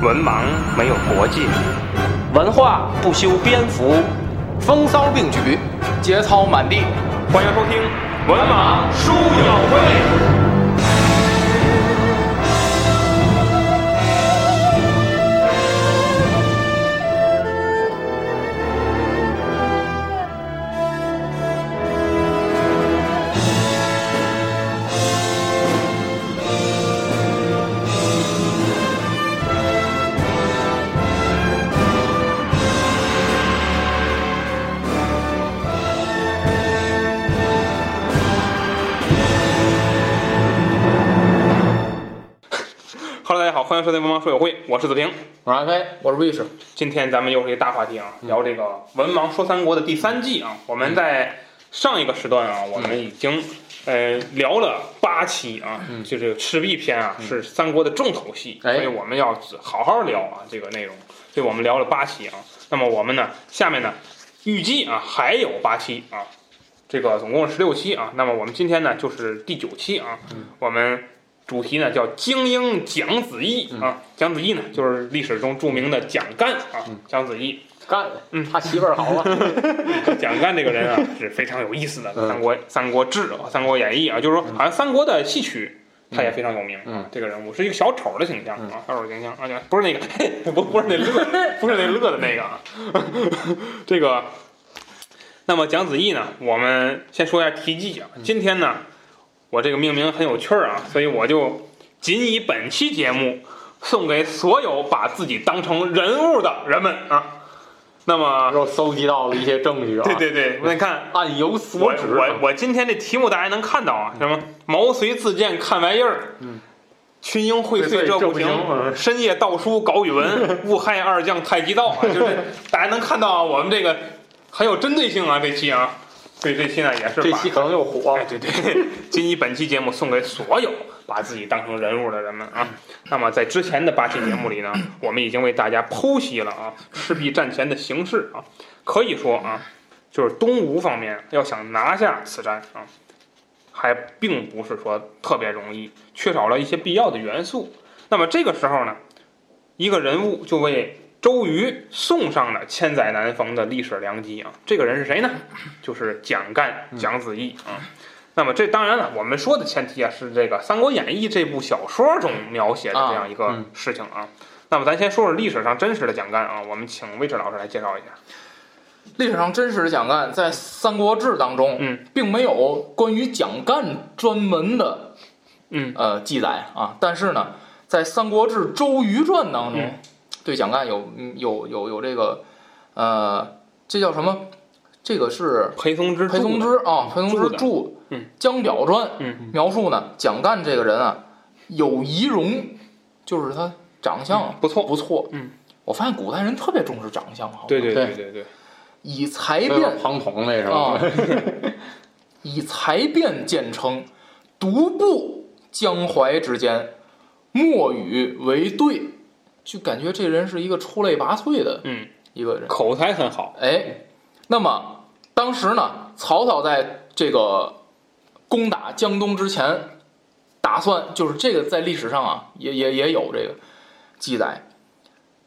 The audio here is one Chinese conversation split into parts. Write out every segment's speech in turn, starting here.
文盲没有国界，文化不修边幅，风骚并举，节操满地。欢迎收听《文盲书友会》。我是子平。我是阿飞，我是卫士。今天咱们又是一个大话题啊，聊这个《文盲说三国》的第三季啊。我们在上一个时段啊，我们已经呃聊了八期啊，就这个赤壁篇啊是三国的重头戏，所哎以我们要好好聊啊这个内容。所以我们聊了八期啊。那么我们呢，下面呢预计啊还有八期啊，这个总共是十六期啊。那么我们今天呢就是第九期啊，我们。主题呢叫精英蒋子义啊，蒋子义呢就是历史中著名的蒋干啊，蒋子义。干，嗯他媳妇儿好啊。蒋干这个人啊是非常有意思的，嗯三国《三国志》啊，《三国演义》啊，就是说好像三国的戏曲。他也非常有名，啊这个人物是一个小丑的形象啊，小丑形象啊，不是那个，不不是那乐，不是那乐的那个啊，这个。那么蒋子义呢，我们先说一下题记啊。今天呢，我这个命名很有趣儿啊，所以我就仅以本期节目送给所有把自己当成人物的人们啊。那么，又搜集到了一些证据啊。对对对，那你看，案有所指。我我今天这题目大家能看到啊，什么毛遂自荐看玩意儿，嗯，群英荟萃这不行嗯深夜盗书搞语文，误害二将太极道啊，就是大家能看到啊，我们这个很有针对性啊，这期啊，所以这期呢也是这期可能又火哎，。对对，仅以本期节目送给所有把自己当成人物的人们啊。那么在之前的八期节目里呢，我们已经为大家剖析了啊赤壁战前的形势啊，可以说啊，就是东吴方面要想拿下此战啊，还并不是说特别容易，缺少了一些必要的元素。那么这个时候呢，一个人物就为周瑜送上了千载难逢的历史良机啊！这个人是谁呢？就是蒋干、蒋子义啊。那么这当然了，我们说的前提啊是这个《三国演义》这部小说中描写的这样一个事情啊。那么咱先说说历史上真实的蒋干啊，我们请魏志老师来介绍一下。历史上真实的蒋干在《三国志》当中，嗯，并没有关于蒋干专门的，嗯呃记载啊。但是呢，在《三国志·周瑜传》当中，嗯对蒋干有嗯有有有这个，呃，这叫什么？这个是裴松之裴松之啊，裴松之著《嗯江表传》嗯描述呢，蒋干这个人啊，有仪容，就是他长相不错不错。嗯，我发现古代人特别重视长相，好吧对对对对对对，以才那个辩庞统那是啊吧？，以才辩见称，独步江淮之间，莫与为对，就感觉这人是一个出类拔萃的嗯，一个人。口才很好。哎，那么当时呢，曹操在这个攻打江东之前，打算就是这个在历史上啊，也也也有这个记载，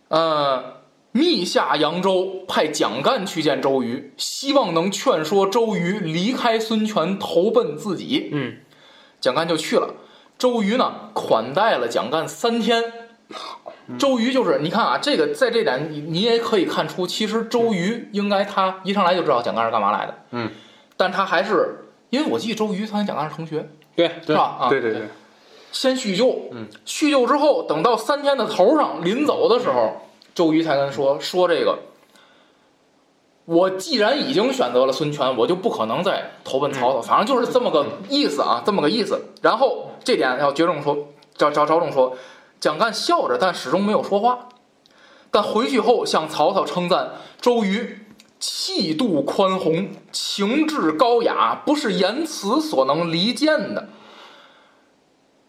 呃，密下扬州，派蒋干去见周瑜，希望能劝说周瑜离开孙权，投奔自己。嗯，蒋干就去了。周瑜呢，款待了蒋干三天。周瑜就是你看啊，这个在这点你你也可以看出，其实周瑜应该他一上来就知道蒋干是干嘛来的，嗯，但他还是因为我记得周瑜他跟蒋干是同学，对是吧？啊，对对对，先叙旧，嗯，叙旧之后，等到三天的头上临走的时候，周瑜才跟说说这个。我既然已经选择了孙权，我就不可能再投奔曹操，反正就是这么个意思啊，这么个意思。然后这点要着重说，找找找种说，蒋干笑着，但始终没有说话。但回去后向曹操称赞周瑜气度宽宏，情志高雅，不是言辞所能离间的。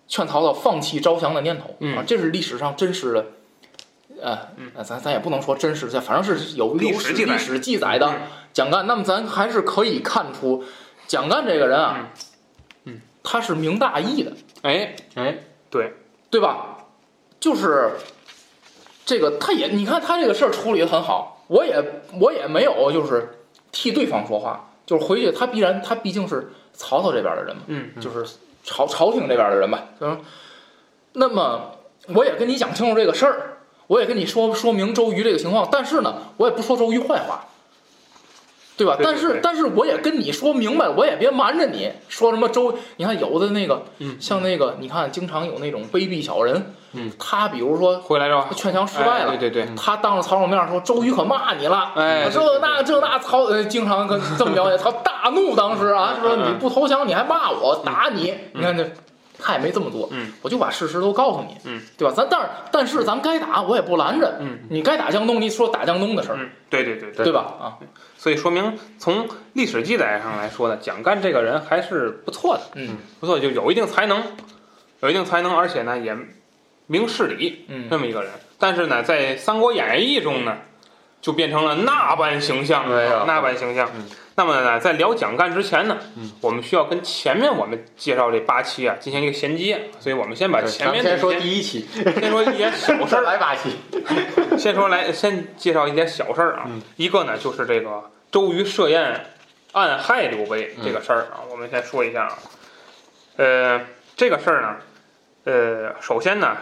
劝曹操放弃招降的念头、嗯啊，这是历史上真实的。呃，呃咱咱也不能说真实的，反正是有有历史历史记载的嗯蒋干。那么咱还是可以看出，蒋干这个人啊，嗯他是明大义的，哎哎，对，对吧？就是这个他也，你看他这个事儿处理的很好，我也我也没有就是替对方说话，就是回去他必然他毕竟是曹操这边的人嘛，嗯就是朝朝廷这边的人吧，嗯，那么我也跟你讲清楚这个事儿，我也跟你说说明周瑜这个情况，但是呢，我也不说周瑜坏话。对吧？但是对但是我也跟你说明白，我也别瞒着你说什么周。你看有的那个，嗯像那个，你看经常有那种卑鄙小人，嗯，他比如说回来之后劝降失败了，哎对对对，他当着曹操面说周瑜可骂你了，哎这那这那曹呃经常跟这么表演，曹大怒当时啊，说嗯你不投降你还骂我打你，你看这他也没这么做，嗯，我就把事实都告诉你，嗯，对吧？咱但是但是咱该打我也不拦着，嗯。你该打江东你说打江东的事儿，嗯，对对对对，对吧？啊，所以说明从历史记载上来说呢，蒋干这个人还是不错的，嗯。不错，就有一定才能，有一定才能，而且呢也明事理嗯。这么一个人。但是呢，在《三国演义》中呢，就变成了那般形象，哎那般形象。嗯。那么呢，在聊蒋干之前呢，嗯。我们需要跟前面我们介绍这八期啊进行一个衔接，所以我们先把前咱们先说第一期，先说一点小事儿，来八期，先说来，先介绍一点小事儿啊。嗯。一个呢，就是这个周瑜设宴暗害刘备这个事儿啊，我们先说一下啊。呃，这个事儿呢，呃，首先呢，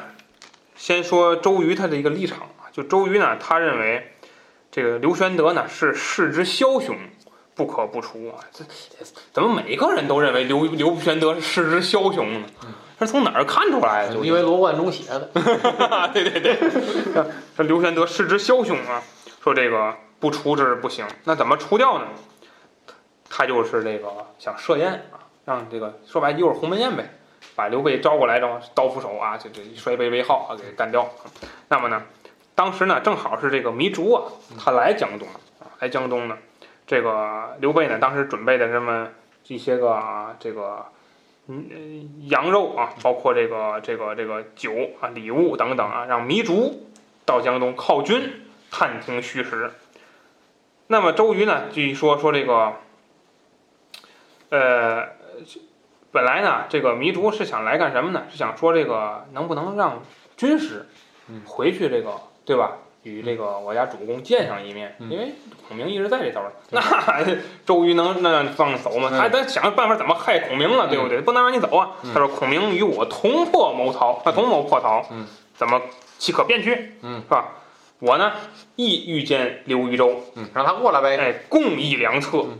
先说周瑜他的一个立场啊，就周瑜呢，他认为这个刘玄德呢是世之枭雄。不可不除啊！这怎么每个人都认为刘刘玄德是世之枭雄呢？这是从哪儿看出来的？就因为罗贯中写的，对 对对，这刘玄德世之枭雄啊，说这个不除之不行，那怎么除掉呢？他就是这个想设宴啊，让这个说白了就是鸿门宴呗，把刘备招过来，然后刀斧手啊，就这一摔杯为号啊，给干掉。那么呢，当时呢正好是这个糜竺啊，他来江东啊，来江东呢，这个刘备呢当时准备的这么一些个，这个。嗯，羊肉啊，包括这个这个这个酒啊、礼物等等啊，让糜竺到江东犒军，探听虚实。那么周瑜呢，据说说这个，呃，本来呢，这个糜竺是想来干什么呢？是想说这个能不能让军师嗯回去这个，对吧？与这个我家主公见上一面，嗯因为孔明一直在这头儿，那周瑜能那让放走吗？嗯他得想办法怎么害孔明了，对不对？不能让你走啊！嗯他说孔明与我同破谋逃，啊，同谋破逃，嗯怎么岂可便去？嗯是吧？我呢亦欲见刘豫州，嗯，让他过来呗，哎，共议良策嗯，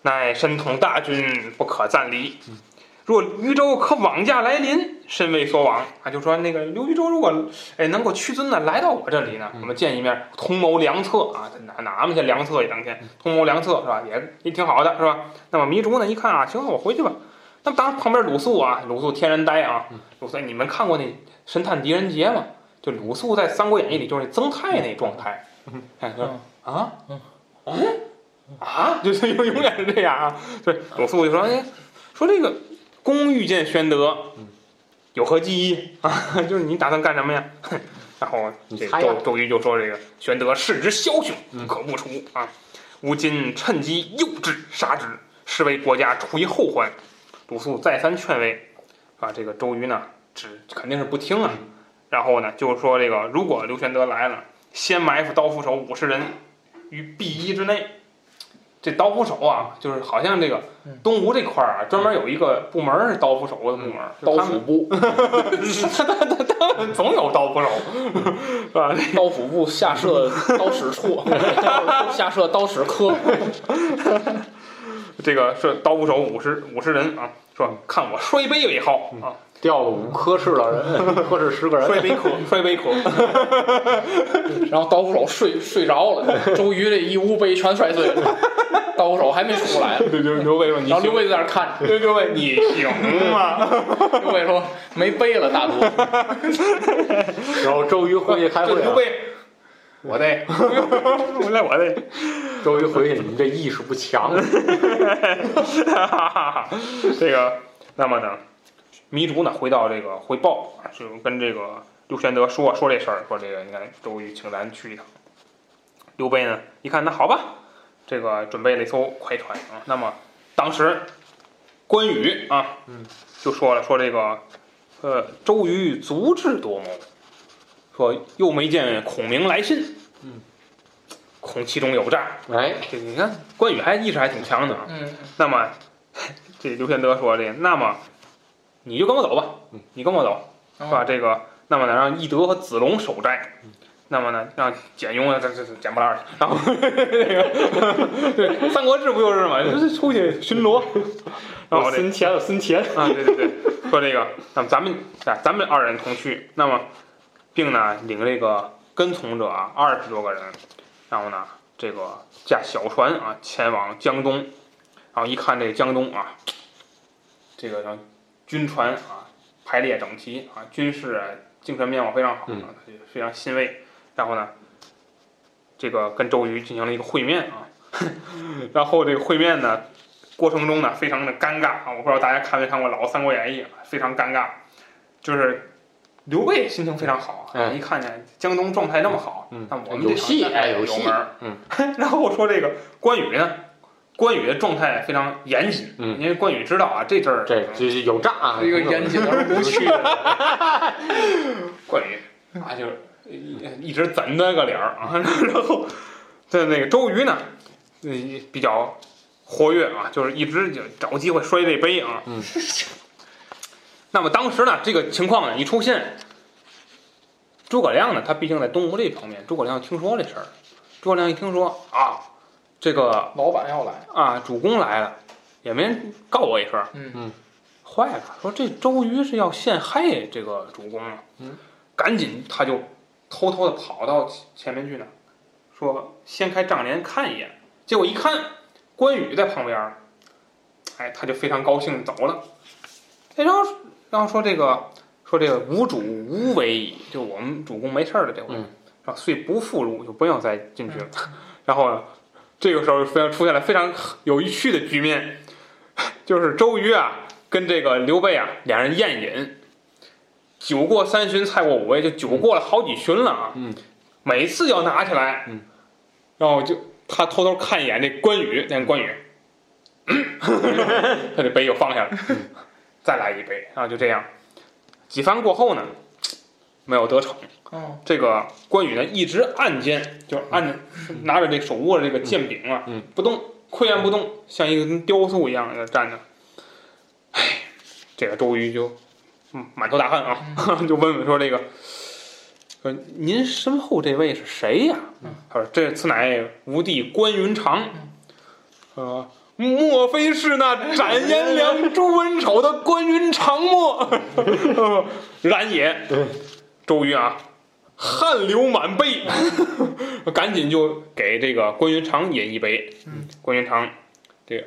乃身统大军，不可暂离嗯。若豫州可往驾来临，身为所往啊！就说那个刘豫州如果哎能够屈尊呢来到我这里呢，嗯我们见一面，同谋良策啊，哪哪么些良策一当天，同谋良策是吧？也也挺好的是吧？那么糜竺呢一看啊，行，我回去吧。那么当然旁边鲁肃啊，鲁肃天然呆啊嗯，鲁肃，你们看过那《神探狄仁杰》吗？就鲁肃在《三国演义》里就是那曾泰那状态，哎，就是啊，嗯啊，就是永永远是这样啊。对，鲁肃就说，哎，说这个公遇见玄德嗯，有何计议啊？就是你打算干什么呀？然后这周周瑜就说这个玄德世之枭雄，嗯可不除啊。吾今趁机诱之杀之，是为国家除一后患。鲁肃再三劝慰，啊，这个周瑜呢，只肯定是不听啊。然后呢，就是说这个，如果刘玄德来了，先埋伏刀斧手五十人于壁衣之内。这刀斧手啊，就是好像这个嗯东吴这块儿啊，专门有一个部门是刀斧手的部门，刀斧部，总有刀斧手，是吧？刀斧部下设刀使处，下设刀使科，这个是刀斧手五十五十人啊，说看我摔杯为号啊，掉了五科室的人，科室十个人，摔杯可，摔杯可，然后刀斧手睡睡着了，周瑜这一屋杯全摔碎了，刀斧手还没出来，对对，刘备说你然后刘行，备在那儿看。着，对刘备你行吗？刘备说没杯了，大哥，然后周瑜回去开会啊，刘备，我得，我来我得。周瑜回去，你们这意识不强，这个，那么呢，糜竺呢回到这个回报，啊就跟这个刘玄德说说这事儿，说这个你看周瑜请咱去一趟。刘备呢一看，那好吧，这个准备了一艘快船啊。那么当时关羽啊，嗯，就说了说这个，呃，周瑜足智多谋说又没见孔明来信，嗯，恐其中有诈。哎，这你看关羽还意识还挺强的啊。嗯，那么这刘玄德说这，那么你就跟我走吧嗯，你跟我走，是吧？这个，那么呢，让翼德和子龙守寨，那么呢，让简雍啊，这这这捡不烂去，然后 那个对《三国志》不就是嘛，就是出去巡逻，然后这孙乾孙乾，啊，对对对，说这个，那么咱们啊，咱们二人同去，那么并呢领这个跟从者啊二十多个人，然后呢这个驾小船啊前往江东，然后一看这江东啊，这个叫军船啊排列整齐啊，军事啊精神面貌非常好他就非常欣慰。然后呢，这个跟周瑜进行了一个会面啊，然后这个会面呢过程中呢非常的尴尬啊，我不知道大家看没看过老《三国演义》啊，非常尴尬，就是。刘备心情非常好，嗯一看见江东状态那么好，嗯那我们有这场战戏哎有有戏门儿。嗯，然后说这个关羽呢，关羽的状态非常严谨，嗯因为关羽知道啊这阵儿这这有诈啊，是一个严谨而无趣的。关羽啊就一一直怎那个脸儿啊，然后在那个周瑜呢，呃比较活跃啊，就是一直就找机会摔这杯啊。嗯。那么当时呢，这个情况呢一出现，诸葛亮呢，他毕竟在东吴这方面，诸葛亮听说这事儿，诸葛亮一听说啊，这个老板要来，啊主公来了，也没人告我一声，嗯。嗯。坏了，说这周瑜是要陷害这个主公啊，嗯，赶紧他就偷偷的跑到前面去呢，说掀开帐帘看一眼，结果一看关羽在旁边。儿，哎，他就非常高兴走了，哎然后然后说这个说这个无主无为矣，就我们主公没事儿了这回，嗯。然后遂不复入，就不要再进去了，然后这个时候非常出现了非常有趣的局面，就是周瑜啊。跟这个刘备啊，俩人宴饮，酒过三巡，菜过五味，就酒过了好几巡了啊。嗯，每次要拿起来，嗯，然后就他偷偷看一眼那关羽，那关羽，他这杯又放下了，再来一杯，啊就这样，几番过后呢，没有得逞。嗯，这个关羽呢，一直按肩，就按着拿着这手握着这个剑柄啊，嗯。不动，岿然不动，像一个跟雕塑一样在那站着。唉，这个周瑜就嗯满头大汗啊，就问问说这个，说您身后这位是谁呀、他说这此乃吾弟关云长。呃，莫非是那斩颜良、诛文丑的关云长么？然也。周瑜啊，汗流满背，赶紧就给这个关云长饮一杯。关云长这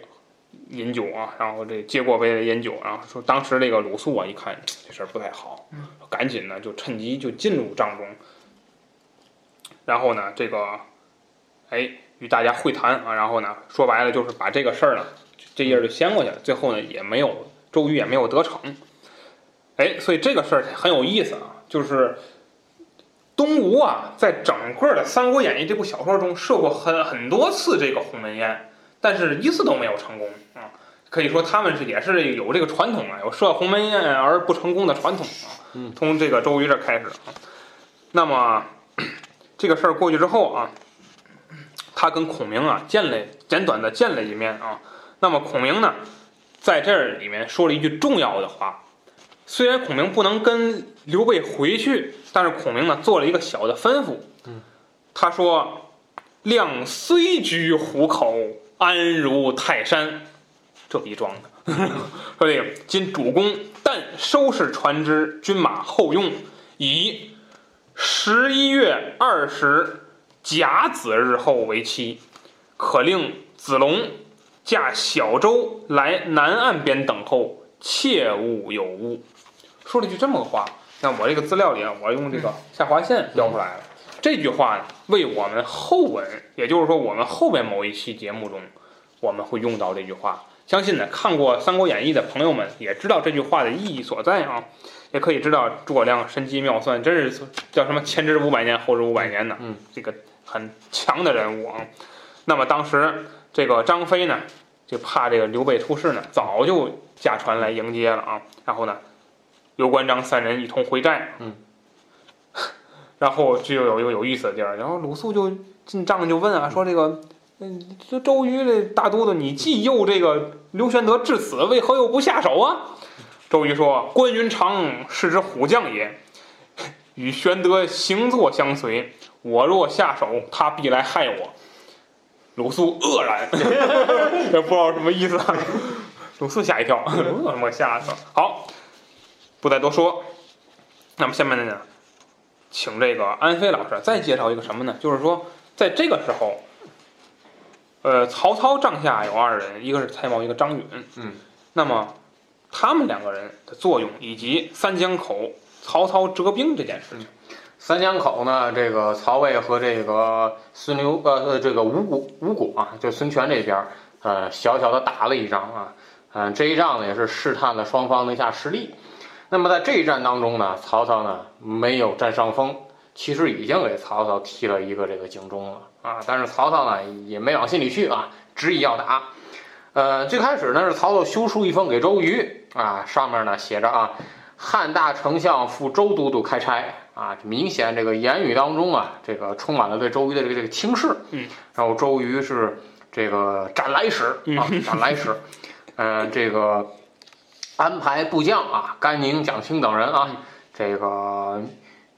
饮酒啊，然后这接过杯子饮酒，然后说当时这个鲁肃啊一看这事儿不太好，赶紧呢就趁机就进入帐中，然后呢这个哎与大家会谈啊，然后呢说白了就是把这个事儿呢这页就掀过去了，最后呢也没有周瑜也没有得逞。哎，所以这个事儿很有意思啊，就是东吴啊，在整个的《三国演义》这部小说中设过很很多次这个鸿门宴，但是一次都没有成功啊。可以说他们是也是有这个传统啊，有设鸿门宴而不成功的传统啊。嗯，从这个周瑜这儿开始啊。那么这个事儿过去之后啊，他跟孔明啊见了简短的见了一面啊。那么孔明呢，在这里面说了一句重要的话。虽然孔明不能跟刘备回去，但是孔明呢做了一个小的吩咐。嗯，他说：“亮虽居虎口，安如泰山。”这逼装的。说这个今主公但收拾船只，军马后用，以十一月二十甲子日后为期，可令子龙驾小舟来南岸边等候，切勿有误。说了一句这么个话，那我这个资料里啊，我用这个下划线标出来了。这句话呢，为我们后文，也就是说我们后边某一期节目中，我们会用到这句话。相信呢，看过《三国演义》的朋友们也知道这句话的意义所在啊，也可以知道诸葛亮神机妙算，真是叫什么前知五百年，后知五百年呢。嗯，这个很强的人物啊。那么当时这个张飞呢，就怕这个刘备出事呢，早就驾船来迎接了啊。然后呢，刘关张三人一同回寨。嗯，然后就有一个有意思的地儿，然后鲁肃就进帐就问啊，说这个，嗯，这周瑜这大都督，你既诱这个刘玄德至此，为何又不下手啊？周瑜说：“关云长是只虎将也，与玄德行坐相随，我若下手，他必来害我。”鲁肃愕然，也不知道什么意思啊。鲁肃吓一跳，我他妈吓死了。好，不再多说。那么下面呢，请这个安飞老师再介绍一个什么呢？就是说，在这个时候，呃，曹操帐下有二人，一个是蔡瑁，一个张允。嗯，那么他们两个人的作用，以及三江口曹操折兵这件事情。三江口呢，这个曹魏和这个孙刘呃这个吴国吴国啊，就孙权这边呃小小的打了一仗啊，嗯、这一仗呢也是试探了双方的一下实力。那么在这一战当中呢，曹操呢没有占上风，其实已经给曹操踢了一个这个警钟了啊，但是曹操呢也没往心里去啊，执意要打。呃，最开始呢是曹操修书一封给周瑜啊，上面呢写着啊，汉大丞相赴周都督开差啊，明显这个言语当中啊，这个充满了对周瑜的这个这个轻视。嗯，然后周瑜是这个斩来使啊，斩来使，嗯、这个安排部将啊，甘宁、蒋钦等人啊，这个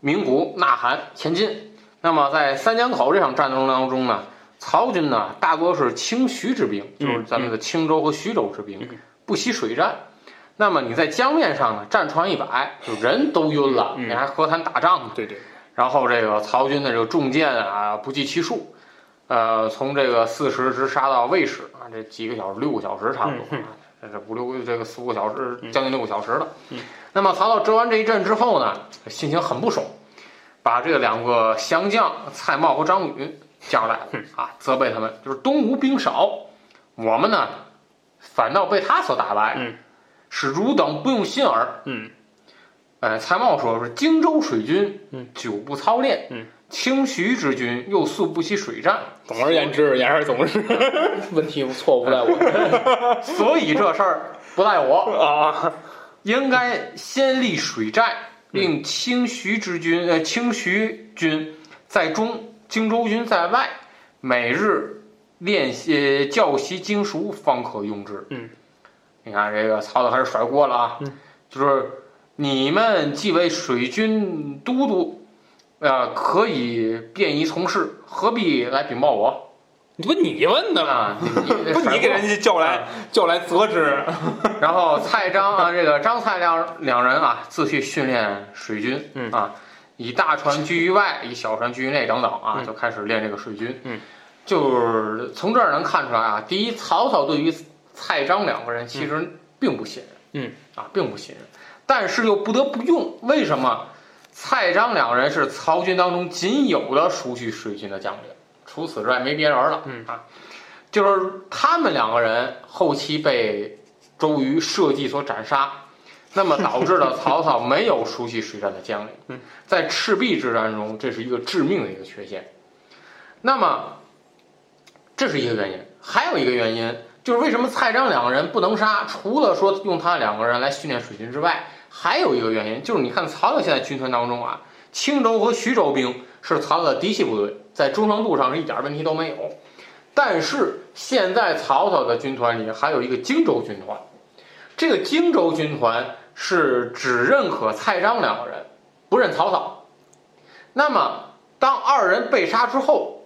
鸣鼓呐喊前进。那么在三江口这场战争当中呢，曹军呢大多是清徐之兵，就是咱们的青州和徐州之兵，不惜水战。那么你在江面上呢，战船一摆，就人都晕了，嗯。你还何谈打仗呢？对对，然后这个曹军的这个重箭啊，不计其数，呃，从这个四十直杀到魏使啊，这几个小时，六个小时差不多，嗯啊，这五六个这个四五个小时，嗯。将近六个小时了。嗯。那么曹操折完这一阵之后呢，心情很不爽，把这两个降将蔡瑁和张允叫来了嗯。啊，责备他们，就是东吴兵少，我们呢反倒被他所打败，嗯是汝等不用心耳。嗯。哎，蔡瑁说是荆州水军，嗯，久不操练，嗯，清徐之军又素不习水战，总而言之，言而总之 问题错误不在我。所以这事儿不赖我，啊，应该先立水寨，令清徐之军，呃，清徐军在中，荆州军在外，每日练习教习经书，方可用之。嗯，你看这个曹操开始甩锅了啊，嗯，就是你们既为水军都督，呃，可以便宜从事，何必来禀报我不你问的吗？不你给人家。叫来叫来责之，然后蔡张啊，这个张蔡两两人啊，自去训练水军，嗯啊，以大船居于外，以小船居于内等等啊，嗯就开始练这个水军。嗯，就是从这儿能看出来啊，第一，曹操对于蔡张两个人其实并不信任，嗯，啊，并不信任，但是又不得不用，为什么？蔡张两人是曹军当中仅有的熟悉水军的将领，除此之外没别人了。嗯啊，就是他们两个人后期被周瑜设计所斩杀，那么导致了曹操没有熟悉水战的将领嗯。在赤壁之战中，这是一个致命的一个缺陷。那么，这是一个原因，还有一个原因就是为什么蔡张两个人不能杀？除了说用他两个人来训练水军之外，还有一个原因就是你看曹操现在军团当中啊，青州和徐州兵是曹操的嫡系部队，在忠诚度上是一点问题都没有。但是现在曹操的军团里还有一个荆州军团，这个荆州军团是只认可蔡张两个人，不认曹操。那么当二人被杀之后，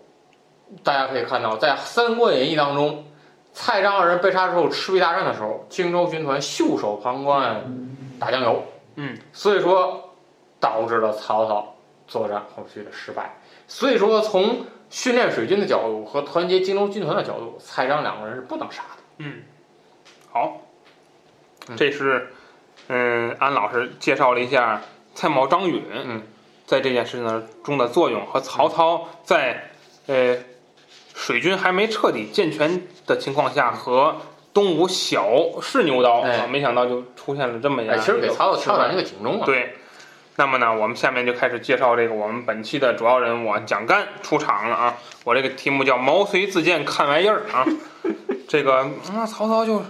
大家可以看到，在《三国演义》当中，蔡张二人被杀之后，赤壁大战的时候，荆州军团袖手旁观，打酱油。嗯，所以说导致了曹操作战后续的失败。所以说，从训练水军的角度和团结荆州军团的角度，蔡张两个人是不能杀的。嗯，好，嗯这是嗯安老师介绍了一下蔡瑁、张允嗯在这件事情中的作用和曹操在呃水军还没彻底健全的情况下和东吴小试牛刀哎。啊，没想到就出现了这么样哎，其实给曹操敲响一个个警钟啊。对。那么呢，我们下面就开始介绍这个我们本期的主要人物啊蒋干出场了啊。我这个题目叫“毛遂自荐看玩意儿”啊。这个啊，曹操就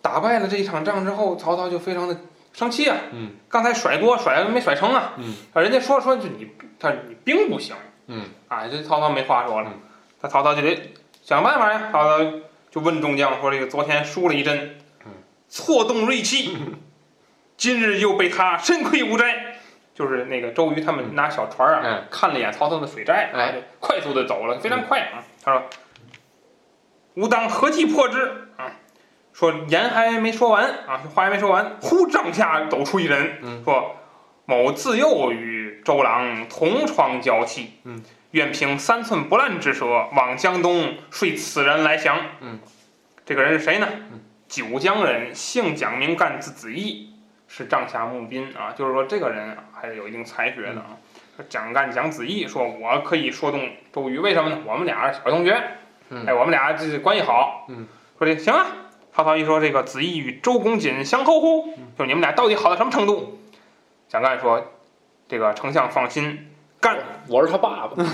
打败了这一场仗之后，曹操就非常的生气啊，嗯，刚才甩锅甩没甩成啊，嗯，人家说说就你他你兵不行，嗯，啊，这曹操没话说了。嗯，他曹操就得想办法呀，曹操就问众将说这个昨天输了一阵，嗯，错动锐气，今日又被他身亏无斋。就是那个周瑜他们拿小船啊，嗯看了一眼曹操的水寨，哎快速的走了，非常快啊。他说：“吾当何计破之？”啊，说言还没说完啊，话还没说完，忽帐下走出一人，嗯说：“某自幼与周郎同窗交契，嗯，愿凭三寸不烂之舌，往江东说此人来降。”嗯，这个人是谁呢？嗯九江人，姓蒋，名干，字子义，是帐下募兵啊。就是说，这个人啊还是有一定才学的啊。说蒋干、蒋子义说：“我可以说动周瑜，为什么呢？我们俩是小同学，嗯哎，我们俩这关系好。嗯，说这行啊。曹操一说这个子义与周公瑾相厚乎？就你们俩到底好到什么程度？蒋干说：“这个丞相放心，干我是他爸爸，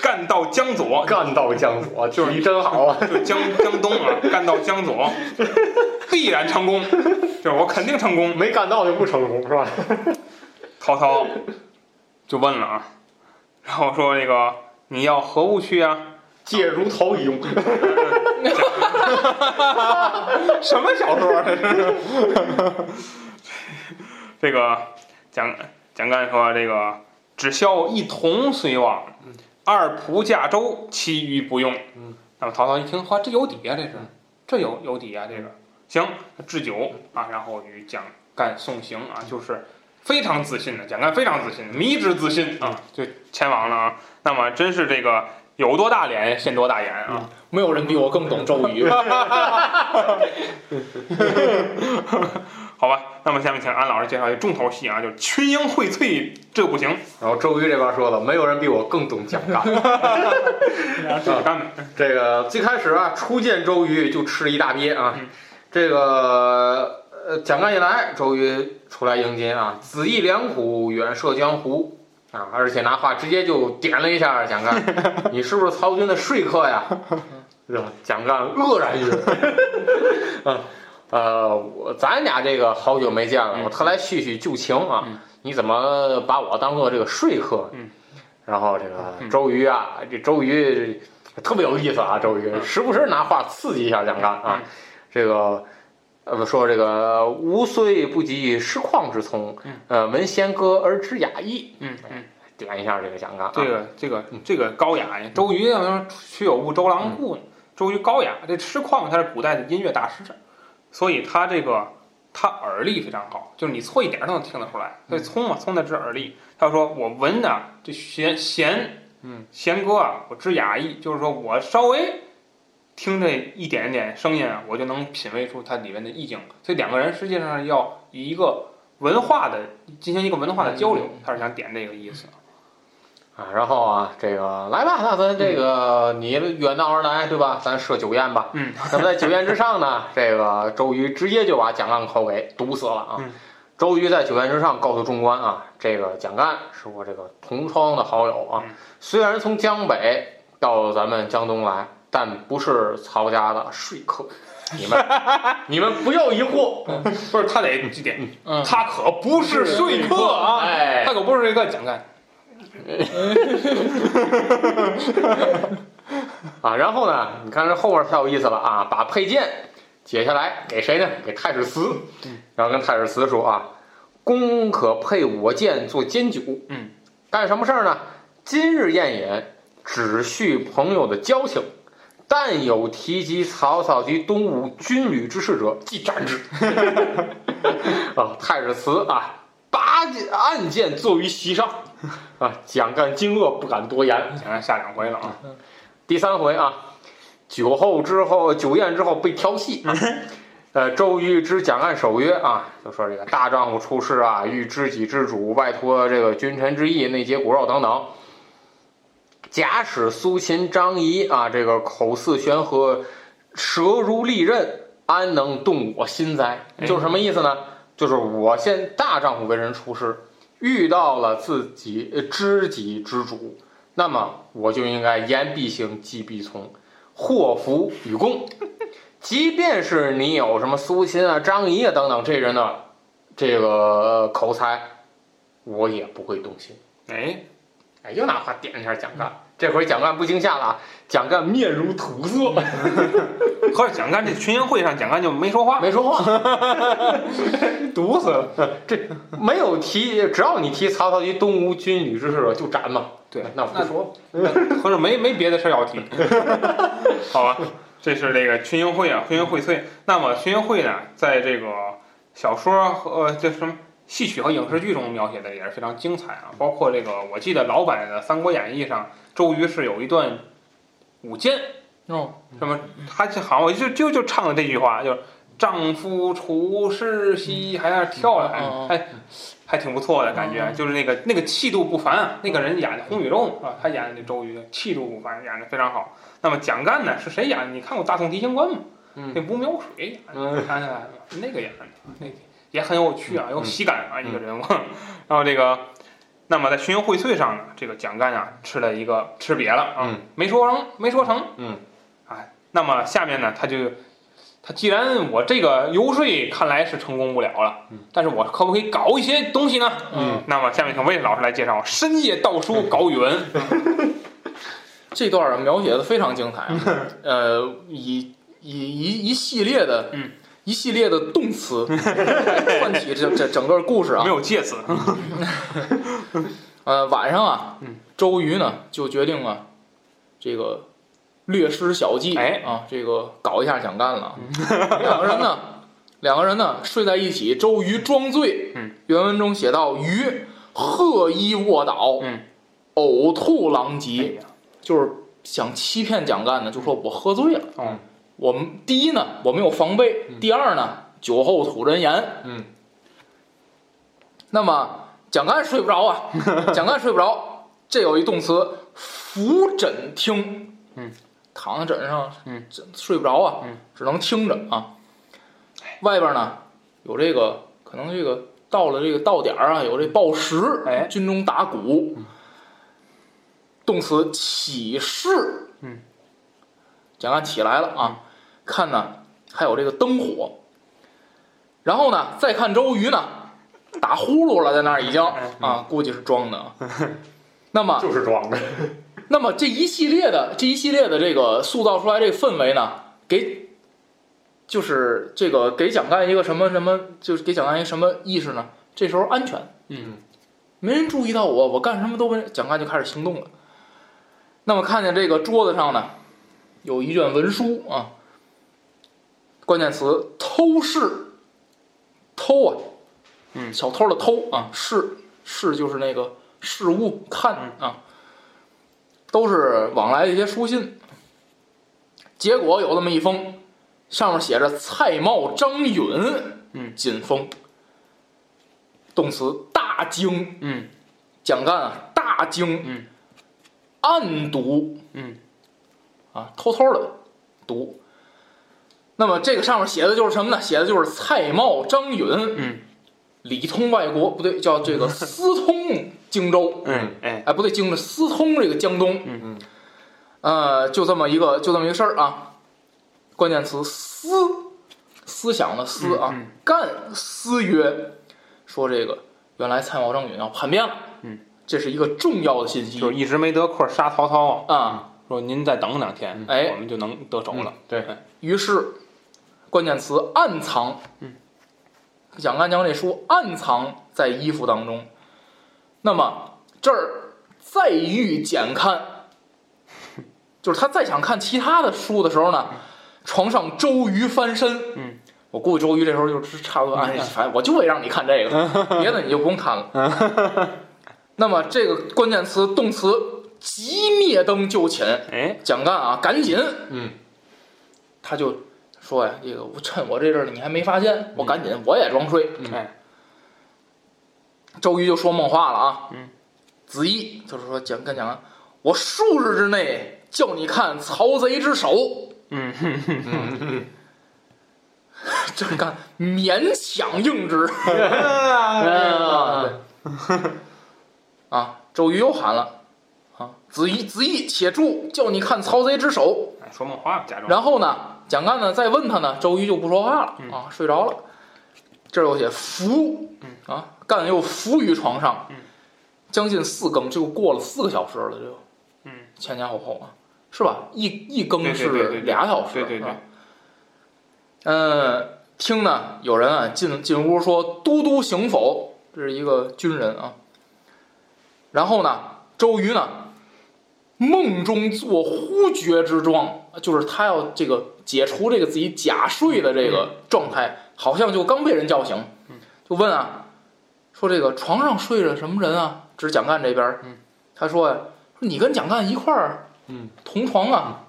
干到江左，干到江左，就是你真好啊！就江江东啊，干到江左，必然成功，就是我肯定成功。没干到就不成功是吧？曹操就问了啊，然后说那个你要何物去啊？借如陶以用，什么小说？这 是这个蒋蒋干说这个只消一铜虽往，二仆驾舟，其余不用。嗯，那么曹操一听，嚯，这有底啊，这是，这有有底啊，这个行，置酒啊，然后与蒋干送行啊，就是非常自信的，蒋干非常自信，迷之自信啊，就前往了啊。那么真是这个有多大脸现多大眼啊。没有人比我更懂周瑜。好吧，那么下面请安老师介绍一个重头戏啊，就是群英荟萃这不行，然后周瑜这边说了，没有人比我更懂蒋干。这个干这个最开始啊，初见周瑜就吃了一大鳖啊。嗯这个呃，蒋干一来，周瑜出来迎接啊，子义良苦，远涉江湖啊，而且拿话直接就点了一下蒋干，你是不是曹军的说客呀？是吧？蒋干愕然于，啊，呃，我咱俩这个好久没见了，嗯。我特来叙叙旧情啊，嗯。你怎么把我当做这个说客？嗯，然后这个嗯。周瑜啊，这周瑜特别有意思啊，周瑜嗯。时不时拿话刺激一下蒋干啊，这个。呃，说这个吾虽不及师旷之聪，嗯。呃，闻弦歌而知雅意，嗯嗯，点一下这个蒋干啊，这个这个这个高雅呀，周瑜要说曲有误周郎顾呢，周瑜高雅，这痴旷他是古代的音乐大师，所以他这个他耳力非常好，就是你错一点儿都能听得出来，所以聪嘛，聪的知耳力。他说我闻啊，这弦弦，嗯，弦歌啊，我知雅意，就是说我稍微。听这一点点声音啊，我就能品味出它里面的意境。所以两个人实际上要以一个文化的进行一个文化的交流，他是想点这个意思。啊，然后啊，这个来吧，那咱这个你远道而来，对吧？咱设酒宴吧。嗯，那么在酒宴之上呢，这个周瑜直接就把蒋干口给堵死了啊。嗯周瑜在酒宴之上告诉众官啊，这个蒋干是我这个同窗的好友啊嗯，虽然从江北到咱们江东来，但不是曹家的说客。你们你们不要疑惑，不是他得这点，嗯，他可不是说客啊，哎他可不是这个蒋干。啊，然后呢，你看这后边太有意思了啊，把佩剑解下来给谁呢？给太史慈，然后跟太史慈说啊，公可配我剑做监酒，嗯，干什么事儿呢？今日宴饮只叙朋友的交情，但有提及曹操及东吴军旅之事者，即斩之。啊，太史慈啊，拔剑暗箭坐于席上，啊，蒋干惊愕，不敢多言。蒋干下两回了啊，第三回啊，酒后之后，酒宴之后被调戏啊。呃，周瑜知蒋干守约啊，就说这个大丈夫出事啊，欲知己之主，外托这个君臣之义，内结骨肉等等。假使苏秦、张仪啊，这个口似悬河，舌如利刃，安能动我心哉？就是什么意思呢？就是我现大丈夫为人处事，遇到了自己呃知己之主，那么我就应该言必行，计必从，祸福与共。即便是你有什么苏秦啊、张仪啊等等这人的这个口才，我也不会动心。哎，哎，又拿话点一下蒋干，这回蒋干不惊吓了啊，蒋干面如土色，可是蒋干这群英会上，蒋干就没说话，没说话，毒死了。这没有提，只要你提曹操及东吴军旅之事，就斩嘛。对那我不说。合着没没别的事儿要提，好吧？这是这个群英会啊，群英荟萃。那么群英会呢，在这个小说和呃这什么戏曲和影视剧中描写的也是非常精彩啊。包括这个，我记得老版的《三国演义》上，周瑜是有一段舞剑，哦，什么他就好像我就就就唱的这句话，就是丈夫处世兮，还在那儿跳了，嗯还还还挺不错的感觉，嗯就是那个那个气度不凡啊。那个人演的红羽肉啊，他演的那周瑜气度不凡，演的非常好。那么蒋干呢，是谁演的？你看过《大宋提刑官》吗？嗯那吴苗水演的，嗯看起来了，那个演的，那也很有趣啊，有喜感啊，一个人物。然后这个。那么在群英荟萃上呢，这个蒋干啊吃了一个吃瘪了啊，嗯没说成，没说成，嗯，哎，那么下面呢，他就他既然我这个游说看来是成功不了了，嗯但是我可不可以搞一些东西呢？嗯，那么下面请魏老师来介绍深夜盗书 搞语文。这段儿描写的非常精彩啊，呃，以以一一系列的，嗯，一系列的动词来串起这这整个故事啊没。有介词，呃，晚上啊嗯，周瑜呢就决定啊，这个略施小计，哎啊，这个搞一下蒋干了。两个人呢，两个人呢睡在一起，周瑜装醉。嗯，原文中写到瑜喝衣卧倒，嗯，呕吐狼哎藉，呀，就是想欺骗蒋干呢，就说我喝醉了。哦，我们第一呢，我们有防备；第二呢，酒后吐真言。嗯，那么蒋干睡不着啊，蒋干睡不着，这有一动词伏枕听。嗯，躺在枕上，嗯，睡不着啊，嗯，只能听着啊。外边呢有这个，可能这个到了这个到点儿啊，有这报时，哎。军中打鼓。动词起势，嗯，蒋干起来了啊，看呢还有这个灯火，然后呢再看周瑜呢，打呼噜了，在那儿已经啊，估计是装的啊。那么就是装的。那么这一系列的这一系列的这个塑造出来这个氛围呢，给就是这个给蒋干一个什么什么，就是给蒋干一个什么意识呢？这时候安全，嗯，没人注意到我，我干什么都没，蒋干就开始行动了。那么看见这个桌子上呢，有一卷文书啊，关键词偷视，偷啊，嗯小偷的偷啊，视视就是那个事物看啊，都是往来的一些书信。结果有这么一封，上面写着“蔡瑁、张允”，嗯，锦封。动词大惊，嗯蒋干啊，大惊，嗯，暗读，嗯，啊，偷偷的读。那么这个上面写的就是什么呢？写的就是蔡瑁、张允，嗯，里通外国，不对，叫这个私通荆州，嗯，哎，哎，不对，荆州私通这个江东，嗯嗯，呃，就这么一个，就这么一个事儿啊。关键词思，思想的思啊，嗯嗯干思曰，说这个原来蔡瑁、张允要叛变了，嗯，这是一个重要的信息就是一直没得空杀曹操啊，啊。说您再等两天，哎我们就能得手了。对，于是，关键词暗藏，嗯，蒋干将这书暗藏在衣服当中。那么这儿再欲检看，就是他再想看其他的书的时候呢，床上周瑜翻身，嗯，我估计周瑜这时候就是差不多，哎，反正我就为让你看这个，别的你就不用看了。那么这个关键词动词即灭灯就寝，哎，蒋干啊，赶紧，嗯，他就说呀，这个我趁我这阵儿你还没发现，我赶紧我也装睡。周瑜就说梦话了啊，嗯，子义就是说讲跟蒋干，我数日之内叫你看曹贼之手，嗯哼哼哼，蒋 干勉强应之。哎 啊，周瑜又喊了啊，子义子义且住，叫你看曹贼之手。哎说梦话，假装。然后呢，蒋干呢再问他呢，周瑜就不说话了嗯啊，睡着了。这儿有写伏啊，干又伏于床上嗯，将近四更，就过了四个小时了，就嗯，前前后后啊，是吧？一一更是俩小时，对对对？嗯，听呢，有人啊进进屋说：“都督行否？”这是一个军人啊。然后呢，周瑜呢，梦中做忽觉之状，就是他要这个解除这个自己假睡的这个状态，好像就刚被人叫醒，就问啊，说这个床上睡着什么人啊？指蒋干这边他说呀，说你跟蒋干一块儿，嗯，同床啊，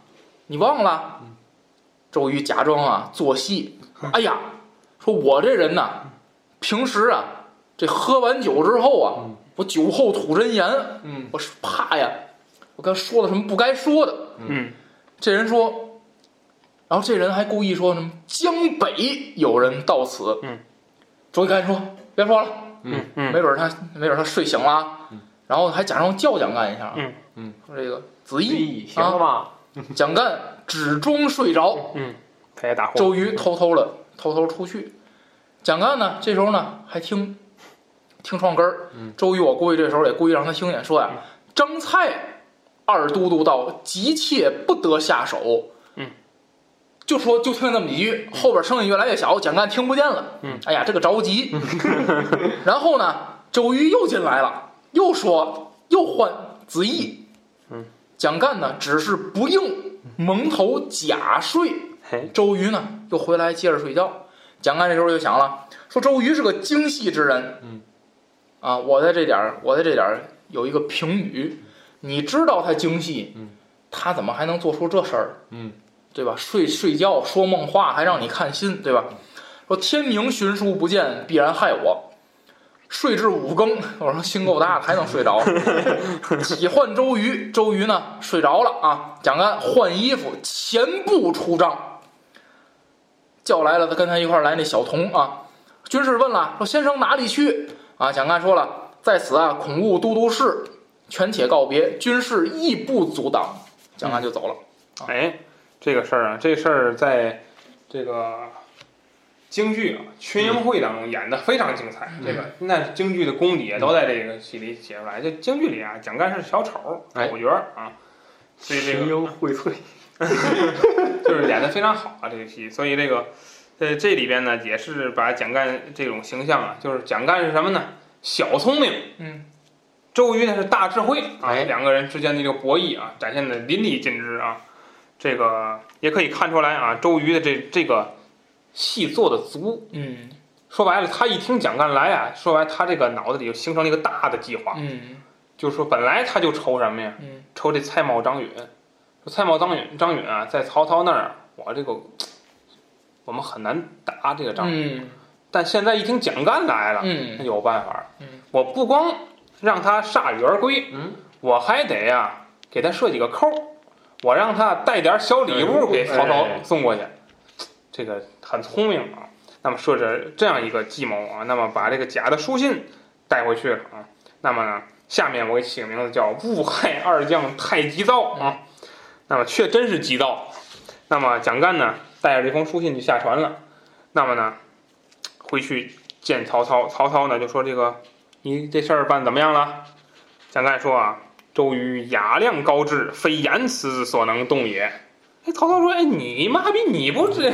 你忘了？周瑜假装啊做戏，哎呀，说我这人呐，平时啊，这喝完酒之后啊，嗯。我酒后吐真言，嗯。我是怕呀，我刚说了什么不该说的。嗯。这人说，然后这人还故意说什么江北有人到此，嗯，周瑜赶紧说别说了，嗯嗯没准他没准他睡醒了嗯，然后还假装叫蒋干一下啊，嗯嗯，说这个子义，行了吧？蒋干只装睡着，嗯，他也打呼。周瑜偷偷的偷偷出去，蒋干呢这时候呢还听听窗根儿，嗯周瑜我估计这时候也故意让他听见说呀，张蔡二都督到，急切不得下手，嗯，就说就听那么几句，后边声音越来越小，蒋干听不见了，嗯，哎呀这个着急，然后呢周瑜又进来了，又说又换子义，嗯，蒋干呢只是不应，蒙头假睡。周瑜呢又回来接着睡觉。蒋干这时候就想了，说周瑜是个精细之人，嗯，啊，我在这点儿，我在这点儿有一个评语，你知道他精细，嗯，他怎么还能做出这事儿？嗯，对吧？睡睡觉说梦话还让你看心，对吧？说天明寻书不见，必然害我。睡至五更，我说心够大的，还能睡着。起唤周瑜，周瑜呢睡着了啊。蒋干换衣服，前步出帐，叫来了他跟他一块来那小童啊。军士问了，说先生哪里去？啊，蒋干说了，在此啊，恐误都督事，权且告别。军士亦不阻挡，蒋干就走了。哎，这个事儿啊，这事儿在这个京剧啊《群英会》当中演的非常精彩。这个那京剧的功底也都在这个戏里写出来。这京剧里啊，蒋干是小丑哎主角儿啊，所以这个群英荟萃，就是演的非常好啊，这个戏。所以这个，呃，这里边呢也是把蒋干这种形象啊，就是蒋干是什么呢？小聪明，嗯，周瑜呢是大智慧啊，哎两个人之间的这个博弈啊，展现的淋漓尽致啊。这个也可以看出来啊，周瑜的这这个戏做的足。嗯说白了，他一听蒋干来啊，说白他这个脑子里就形成了一个大的计划，嗯就是说本来他就愁什么呀？嗯愁这蔡瑁、张允，说蔡瑁、张允、张允啊，在曹操那儿，我这个我们很难打这个仗。嗯但现在一听蒋干来了，那嗯有办法。嗯我不光让他铩羽而归，嗯，我还得呀、给他设几个扣儿，我让他带点小礼物给曹操哎送过去。这个很聪明啊。那么设置这样一个计谋啊，那么把这个假的书信带回去了啊。那么呢，下面我给起个名字叫“误害二将太急躁”啊。那么却真是急躁。那么蒋干呢，带着这封书信就下船了。那么呢，回去见曹操。曹操呢就说：“这个你这事儿办怎么样了？”蒋干说：“啊，周瑜雅量高致，非言辞所能动也。”哎，曹操说：“哎，你妈逼，你不这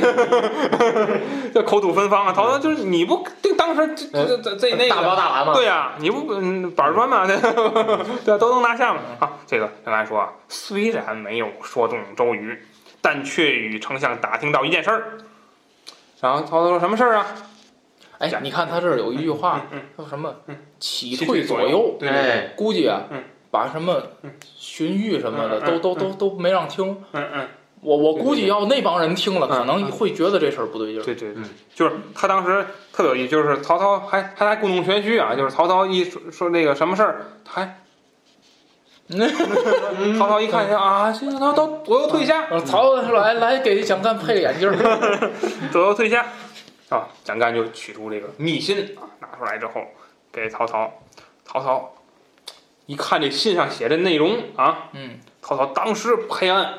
这口吐芬芳啊！曹操就是你不这当时这这这这那大个包大揽嘛。对呀、你不嗯板砖嘛，对 对，都能拿下嘛啊！这个蒋干说啊，虽然没有说动周瑜，但却与丞相打听到一件事儿。然后曹操说什么事儿啊？哎，你看他这儿有一句话嗯，叫什么嗯？起退退左右。对对对，哎，估计啊嗯，把什么嗯荀彧什么的都都都都没让听。嗯嗯，我我估计要那帮人听了，嗯可能会觉得这事儿不对劲儿。对对对嗯，就是他当时特别有意思，就是曹操还还还故弄玄虚啊，就是曹操一说说那个什么事儿，他还 曹操一看啊，这个他都左右退下，曹操说来来给蒋干配个眼镜儿。左右退下。啊，蒋干就取出这个密信啊，拿出来之后给曹操。曹操一看这信上写的内容啊，嗯曹操当时拍案，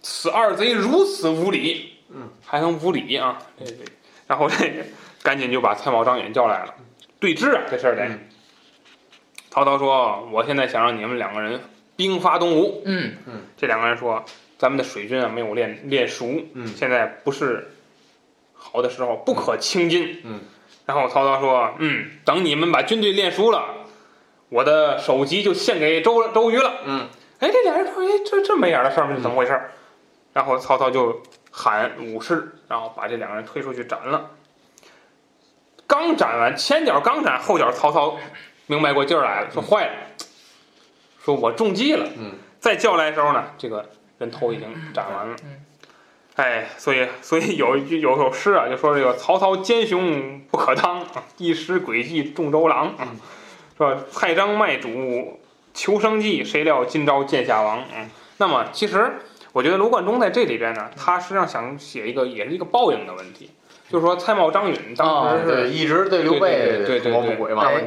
此二贼如此无礼，嗯，还能无礼啊？这这，然后这个赶紧就把蔡瑁、张允叫来了，对峙啊，这事儿得。嗯曹操说：“我现在想让你们两个人兵发东吴。嗯，”这两个人说：“咱们的水军啊没有练练熟，嗯现在不是好的时候，不可轻进。”嗯，然后曹操说：“嗯，等你们把军队练熟了，我的首级就献给周周瑜了。”嗯，哎，这俩人说：“哎，这这没眼儿的事儿是？怎么回事儿？”然后曹操就喊武士，然后把这两个人推出去斩了。刚斩完，前脚刚斩，后脚曹操明白过劲儿来了，说坏了，说我中计了。嗯，再叫来的时候呢，这个人头已经斩完了。嗯哎，所以所以有一句有首诗啊，就说这个曹操奸雄不可当，啊一时诡计中周郎啊。嗯说蔡张卖主求生计，谁料今朝见下王。嗯，那么其实我觉得罗贯中在这里边呢，他实际上想写一个也是一个报应的问题，就是说蔡瑁、张允当时是、对，一直对刘备对对对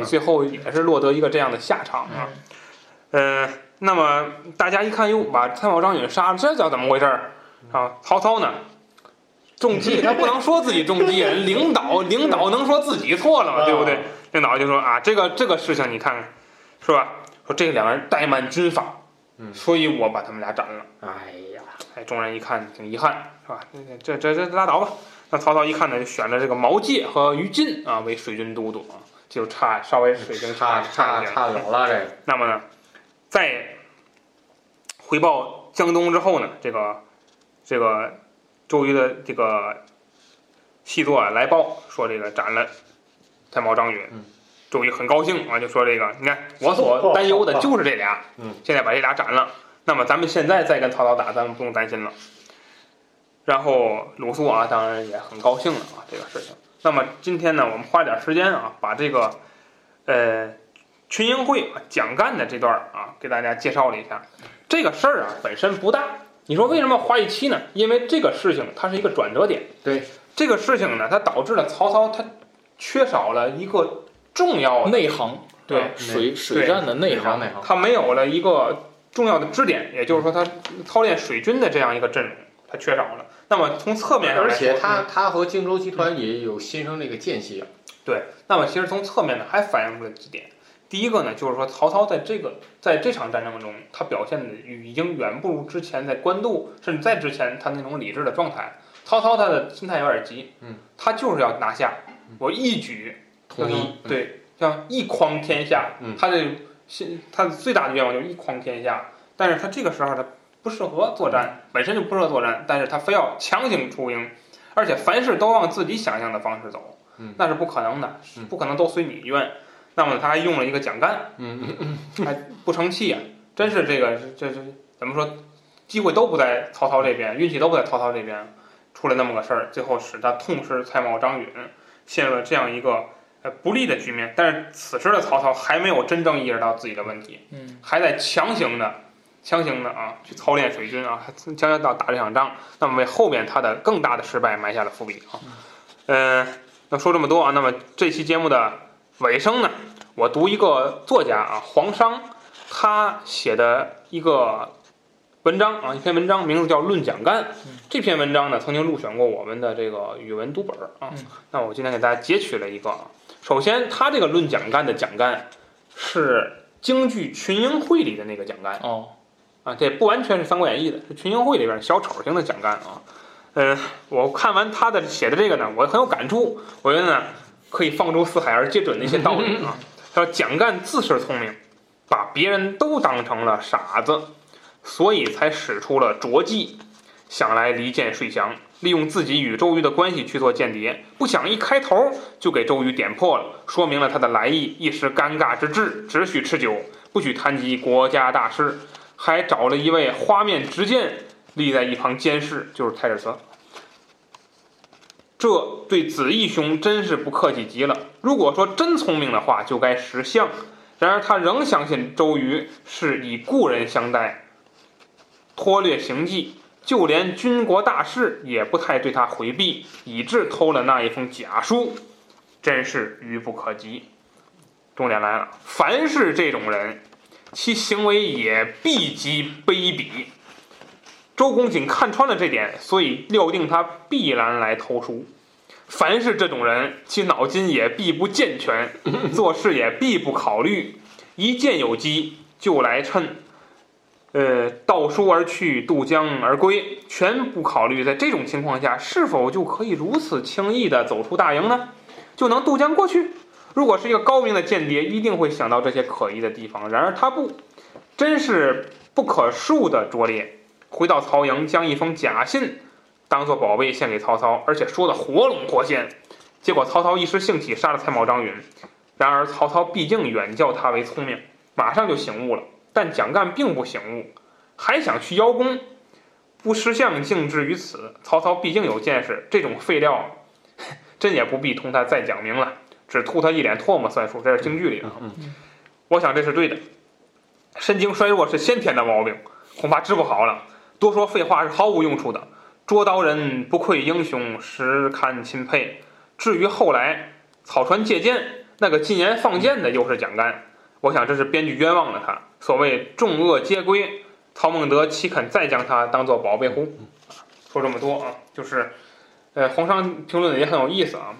最后也是落得一个这样的下场啊。呃，那么大家一看，哟，把蔡瑁、张允杀了，这叫怎么回事儿啊？曹操呢？中计，他不能说自己中计，人领导领导能说自己错了吗？对不对？领导就说啊，这个这个事情你看看，是吧？说这两个人怠慢军法，嗯所以我把他们俩斩了。哎呀，哎，众人一看挺遗憾，是吧？这这这拉倒吧。那曹操一看呢，就选了这个毛玠和于禁啊为水军都督啊，就差稍微水平差差差一点。差远了这个。那么呢，在回报江东之后呢，这个这个周瑜的这个细作啊来报说这个斩了蔡瑁、张允嗯。周瑜很高兴啊，就说这个，你看我所担忧的就是这俩，嗯，现在把这俩斩了，那么咱们现在再跟曹操打，咱们不用担心了。然后鲁肃啊，当然也很高兴了啊，这个事情。那么今天呢，我们花点时间啊，把这个呃群英会啊蒋干的这段啊，给大家介绍了一下。这个事儿啊本身不大，你说为什么花一期呢？因为这个事情它是一个转折点。对，这个事情呢，它导致了曹操他缺少了一个重要的，内行，对啊水水战的内行，内行，他没有了一个重要的支点，也就是说他操练水军的这样一个阵容，他缺少了。那么从侧面上来说，而且他他和荆州集团也有新生这个间隙啊。对，那么其实从侧面呢还反映出了几点。第一个呢，就是说曹操在这个在这场战争中，他表现的已经远不如之前在官渡，甚至在之前他那种理智的状态。曹操他的心态有点急，嗯，他就是要拿下，我一举统一，嗯，对，像一匡天下，嗯他的心他最大的愿望就是一匡天下。但是他这个时候他不适合作战，本身就不适合作战，但是他非要强行出营，而且凡事都往自己想象的方式走，嗯那是不可能的，嗯不可能都随你愿。那么他还用了一个蒋干，还不成器啊！真是这个这这怎么说？机会都不在曹操这边，运气都不在曹操这边，出了那么个事儿，最后使他痛失蔡瑁、张允，陷入了这样一个呃不利的局面。但是此时的曹操还没有真正意识到自己的问题，嗯，还在强行的、强行的啊去操练水军啊，还将要到打这场仗，那么为后边他的更大的失败埋下了伏笔啊。嗯、那说这么多啊，那么这期节目的尾声呢，我读一个作家啊，黄商，他写的一个文章啊，一篇文章，名字叫《论蒋干》。这篇文章呢，曾经入选过我们的这个语文读本儿啊。嗯那我今天给大家截取了一个啊。首先，他这个《论蒋干》的蒋干是京剧群英会里的那个蒋干哦，啊，这不完全是《三国演义》的，是群英会里边小丑型的蒋干啊。嗯，我看完他的写的这个呢，我很有感触。我觉得呢，可以放诸四海而皆准的一些道理啊。他说蒋干自恃聪明，把别人都当成了傻子，所以才使出了拙计，想来离间睡降，利用自己与周瑜的关系去做间谍。不想一开头就给周瑜点破了，说明了他的来意，一时尴尬之至，只许吃酒，不许谈及国家大事，还找了一位花面直谏立在一旁监视，就是太史慈。这对子义兄真是不客气极了。如果说真聪明的话，就该识相。然而他仍相信周瑜是以故人相待，拖略行迹，就连军国大事也不太对他回避，以致偷了那一封假书，真是愚不可及。重点来了，凡是这种人，其行为也必极卑鄙。周公瑾看穿了这点，所以料定他必然来偷书。凡是这种人，其脑筋也必不健全，做事也必不考虑，一见有机就来趁，呃，盗书而去，渡江而归，全不考虑。在这种情况下，是否就可以如此轻易地走出大营呢？就能渡江过去？如果是一个高明的间谍，一定会想到这些可疑的地方。然而他不，真是不可恕的拙劣。回到曹营，将一封假信当做宝贝献给曹操，而且说的活龙活现。结果曹操一时兴起，杀了蔡瑁、张允。然而曹操毕竟远教他为聪明，马上就醒悟了。但蒋干并不醒悟，还想去邀功，不识相竟至于此。曹操毕竟有见识，这种废料，真也不必同他再讲明了，只吐他一脸唾沫算数。这是京剧里的，我想这是对的。神经衰弱是先天的毛病，恐怕治不好了。多说废话是毫无用处的。捉刀人不愧英雄，实堪钦佩。至于后来草船借箭，那个禁言放箭的又是蒋干。我想这是编剧冤枉了他。所谓众恶皆归，曹孟德岂肯再将他当做宝贝乎？说这么多啊，就是，呃，红商评论的也很有意思啊。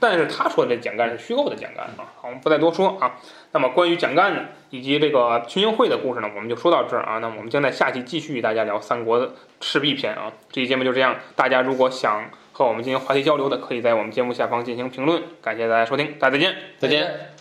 但是他说的这蒋干是虚构的蒋干啊，我们不再多说啊。那么关于蒋干呢，以及这个群英会的故事呢，我们就说到这儿啊。那么我们将在下期继续与大家聊三国赤壁篇啊。这期节目就这样，大家如果想和我们进行话题交流的，可以在我们节目下方进行评论。感谢大家收听，大家再见。再见。